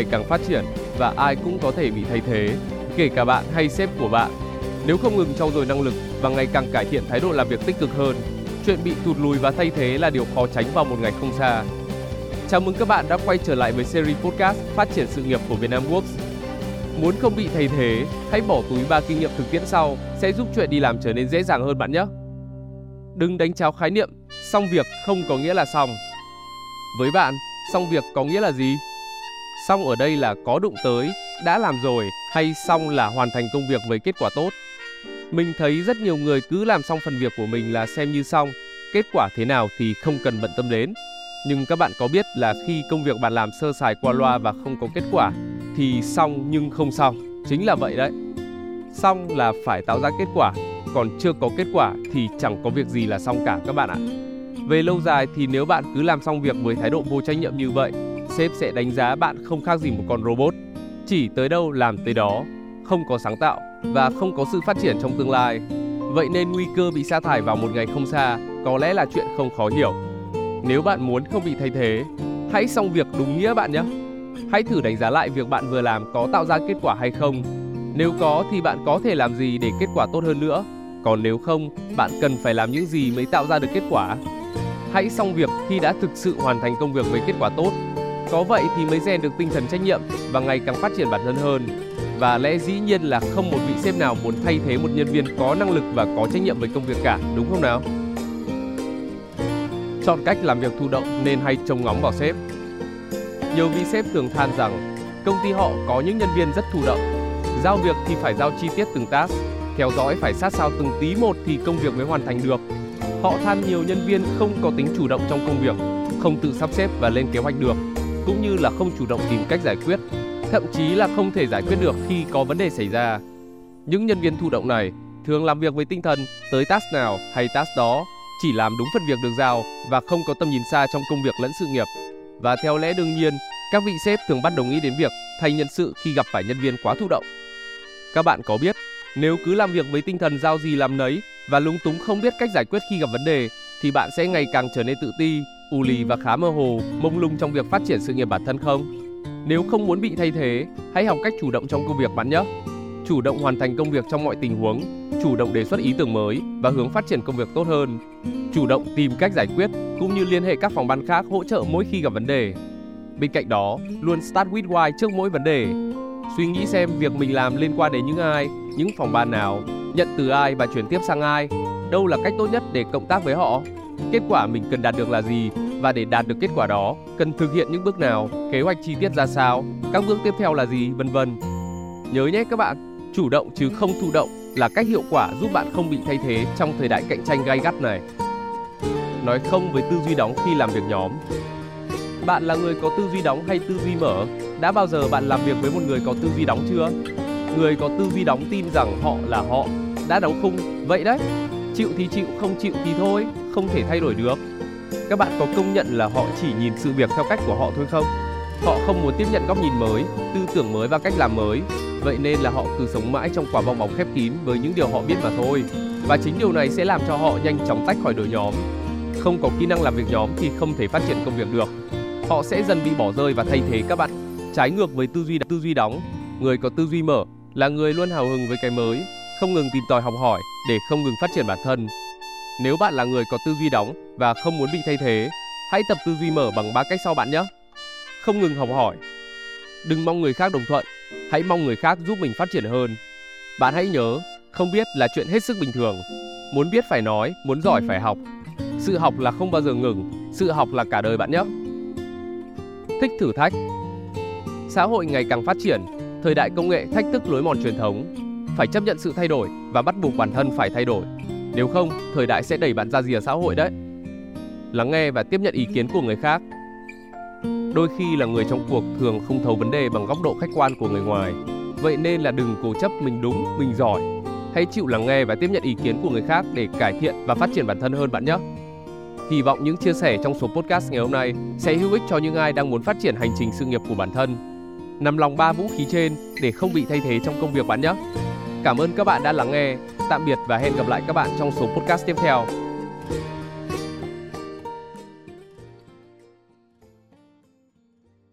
ngày càng phát triển và ai cũng có thể bị thay thế, kể cả bạn hay sếp của bạn. Nếu không ngừng trau dồi năng lực và ngày càng cải thiện thái độ làm việc tích cực hơn, chuyện bị tụt lùi và thay thế là điều khó tránh vào một ngày không xa. Chào mừng các bạn đã quay trở lại với series podcast Phát triển sự nghiệp của Vietnam Works. Muốn không bị thay thế, hãy bỏ túi ba kinh nghiệm thực tiễn sau sẽ giúp chuyện đi làm trở nên dễ dàng hơn bạn nhé. Đừng đánh tráo khái niệm, xong việc không có nghĩa là xong. Với bạn, xong việc có nghĩa là gì? Xong ở đây là có đụng tới, đã làm rồi hay xong là hoàn thành công việc với kết quả tốt. Mình thấy rất nhiều người cứ làm xong phần việc của mình là xem như xong, kết quả thế nào thì không cần bận tâm đến. Nhưng các bạn có biết là khi công việc bạn làm sơ sài qua loa và không có kết quả thì xong nhưng không xong, chính là vậy đấy. Xong là phải tạo ra kết quả, còn chưa có kết quả thì chẳng có việc gì là xong cả các bạn ạ. Về lâu dài thì nếu bạn cứ làm xong việc với thái độ vô trách nhiệm như vậy, sếp sẽ đánh giá bạn không khác gì một con robot, chỉ tới đâu làm tới đó, không có sáng tạo và không có sự phát triển trong tương lai. Vậy nên nguy cơ bị sa thải vào một ngày không xa có lẽ là chuyện không khó hiểu. Nếu bạn muốn không bị thay thế, hãy xong việc đúng nghĩa bạn nhé. Hãy thử đánh giá lại việc bạn vừa làm có tạo ra kết quả hay không. Nếu có thì bạn có thể làm gì để kết quả tốt hơn nữa. Còn nếu không, bạn cần phải làm những gì mới tạo ra được kết quả. Hãy xong việc khi đã thực sự hoàn thành công việc với kết quả tốt. Có vậy thì mới rèn được tinh thần trách nhiệm và ngày càng phát triển bản thân hơn. Và lẽ dĩ nhiên là không một vị sếp nào muốn thay thế một nhân viên có năng lực và có trách nhiệm với công việc cả, đúng không nào? Chọn cách làm việc thụ động nên hay trông ngóng vào sếp. Nhiều vị sếp thường than rằng công ty họ có những nhân viên rất thụ động. Giao việc thì phải giao chi tiết từng task, theo dõi phải sát sao từng tí một thì công việc mới hoàn thành được. Họ than nhiều nhân viên không có tính chủ động trong công việc, không tự sắp xếp và lên kế hoạch được, cũng như là không chủ động tìm cách giải quyết, thậm chí là không thể giải quyết được khi có vấn đề xảy ra. Những nhân viên thụ động này thường làm việc với tinh thần tới task nào hay task đó, chỉ làm đúng phần việc được giao và không có tầm nhìn xa trong công việc lẫn sự nghiệp. Và theo lẽ đương nhiên, các vị sếp thường bắt đầu nghĩ đến việc thay nhân sự khi gặp phải nhân viên quá thụ động. Các bạn có biết, nếu cứ làm việc với tinh thần giao gì làm nấy và lúng túng không biết cách giải quyết khi gặp vấn đề thì bạn sẽ ngày càng trở nên tự ti, ù lì và khá mơ hồ, mông lung trong việc phát triển sự nghiệp bản thân không? Nếu không muốn bị thay thế, hãy học cách chủ động trong công việc bạn nhé. Chủ động hoàn thành công việc trong mọi tình huống, chủ động đề xuất ý tưởng mới và hướng phát triển công việc tốt hơn. Chủ động tìm cách giải quyết cũng như liên hệ các phòng ban khác hỗ trợ mỗi khi gặp vấn đề. Bên cạnh đó, luôn start with why trước mỗi vấn đề. Suy nghĩ xem việc mình làm liên quan đến những ai, những phòng ban nào, nhận từ ai và chuyển tiếp sang ai, đâu là cách tốt nhất để cộng tác với họ, kết quả mình cần đạt được là gì và để đạt được kết quả đó cần thực hiện những bước nào, kế hoạch chi tiết ra sao, các bước tiếp theo là gì, vân vân. Nhớ nhé các bạn, chủ động chứ không thụ động là cách hiệu quả giúp bạn không bị thay thế trong thời đại cạnh tranh gay gắt này. Nói không với tư duy đóng khi làm việc nhóm. Bạn là người có tư duy đóng hay tư duy mở? Đã bao giờ bạn làm việc với một người có tư duy đóng chưa? Người có tư duy đóng tin rằng họ là họ, đã đóng khung, vậy đấy. Chịu thì chịu, không chịu thì thôi, không thể thay đổi được. Các bạn có công nhận là họ chỉ nhìn sự việc theo cách của họ thôi không? Họ không muốn tiếp nhận góc nhìn mới, tư tưởng mới và cách làm mới. Vậy nên là họ cứ sống mãi trong quả bong bóng khép kín với những điều họ biết mà thôi. Và chính điều này sẽ làm cho họ nhanh chóng tách khỏi đội nhóm. Không có kỹ năng làm việc nhóm thì không thể phát triển công việc được. Họ sẽ dần bị bỏ rơi và thay thế các bạn. Trái ngược với tư duy tư duy đóng, người có tư duy mở là người luôn hào hứng với cái mới, không ngừng tìm tòi học hỏi để không ngừng phát triển bản thân. Nếu bạn là người có tư duy đóng và không muốn bị thay thế, hãy tập tư duy mở bằng ba cách sau bạn nhé. Không ngừng học hỏi. Đừng mong người khác đồng thuận, hãy mong người khác giúp mình phát triển hơn. Bạn hãy nhớ, không biết là chuyện hết sức bình thường. Muốn biết phải nói, muốn giỏi phải học. Sự học là không bao giờ ngừng, sự học là cả đời bạn nhé. Thích thử thách. Xã hội ngày càng phát triển, thời đại công nghệ thách thức lối mòn truyền thống, phải chấp nhận sự thay đổi và bắt buộc bản thân phải thay đổi. Nếu không, thời đại sẽ đẩy bạn ra rìa xã hội đấy. Lắng nghe và tiếp nhận ý kiến của người khác. Đôi khi là người trong cuộc thường không thấu vấn đề bằng góc độ khách quan của người ngoài. Vậy nên là đừng cố chấp mình đúng, mình giỏi. Hãy chịu lắng nghe và tiếp nhận ý kiến của người khác để cải thiện và phát triển bản thân hơn bạn nhé. Hy vọng những chia sẻ trong số podcast ngày hôm nay sẽ hữu ích cho những ai đang muốn phát triển hành trình sự nghiệp của bản thân. Nằm lòng ba vũ khí trên để không bị thay thế trong công việc bạn nhé. Cảm ơn các bạn đã lắng nghe. Tạm biệt và hẹn gặp lại các bạn trong số podcast tiếp theo.